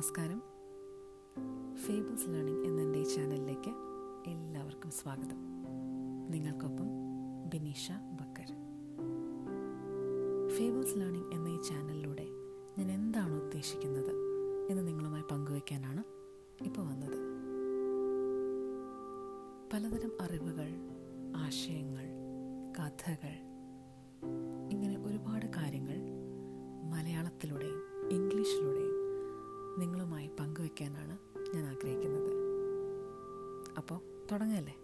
നമസ്കാരം. Fables learning എന്ന എന്റെ ചാനലിലേക്ക് എല്ലാവർക്കും സ്വാഗതം. നിങ്ങൾക്കൊപ്പം ബിനീഷ ബക്കർ. ഫേബിൾസ് ലേണിംഗ് എന്ന ഈ ചാനലിലൂടെ ഞാൻ എന്താണ് ഉദ്ദേശിക്കുന്നത് എന്ന് നിങ്ങളുമായി പങ്കുവയ്ക്കാനാണ് ഇപ്പോൾ വന്നത്. പലതരം അറിവുകൾ ആശയങ്ങൾ കഥകൾ തുടങ്ങല്ലേ?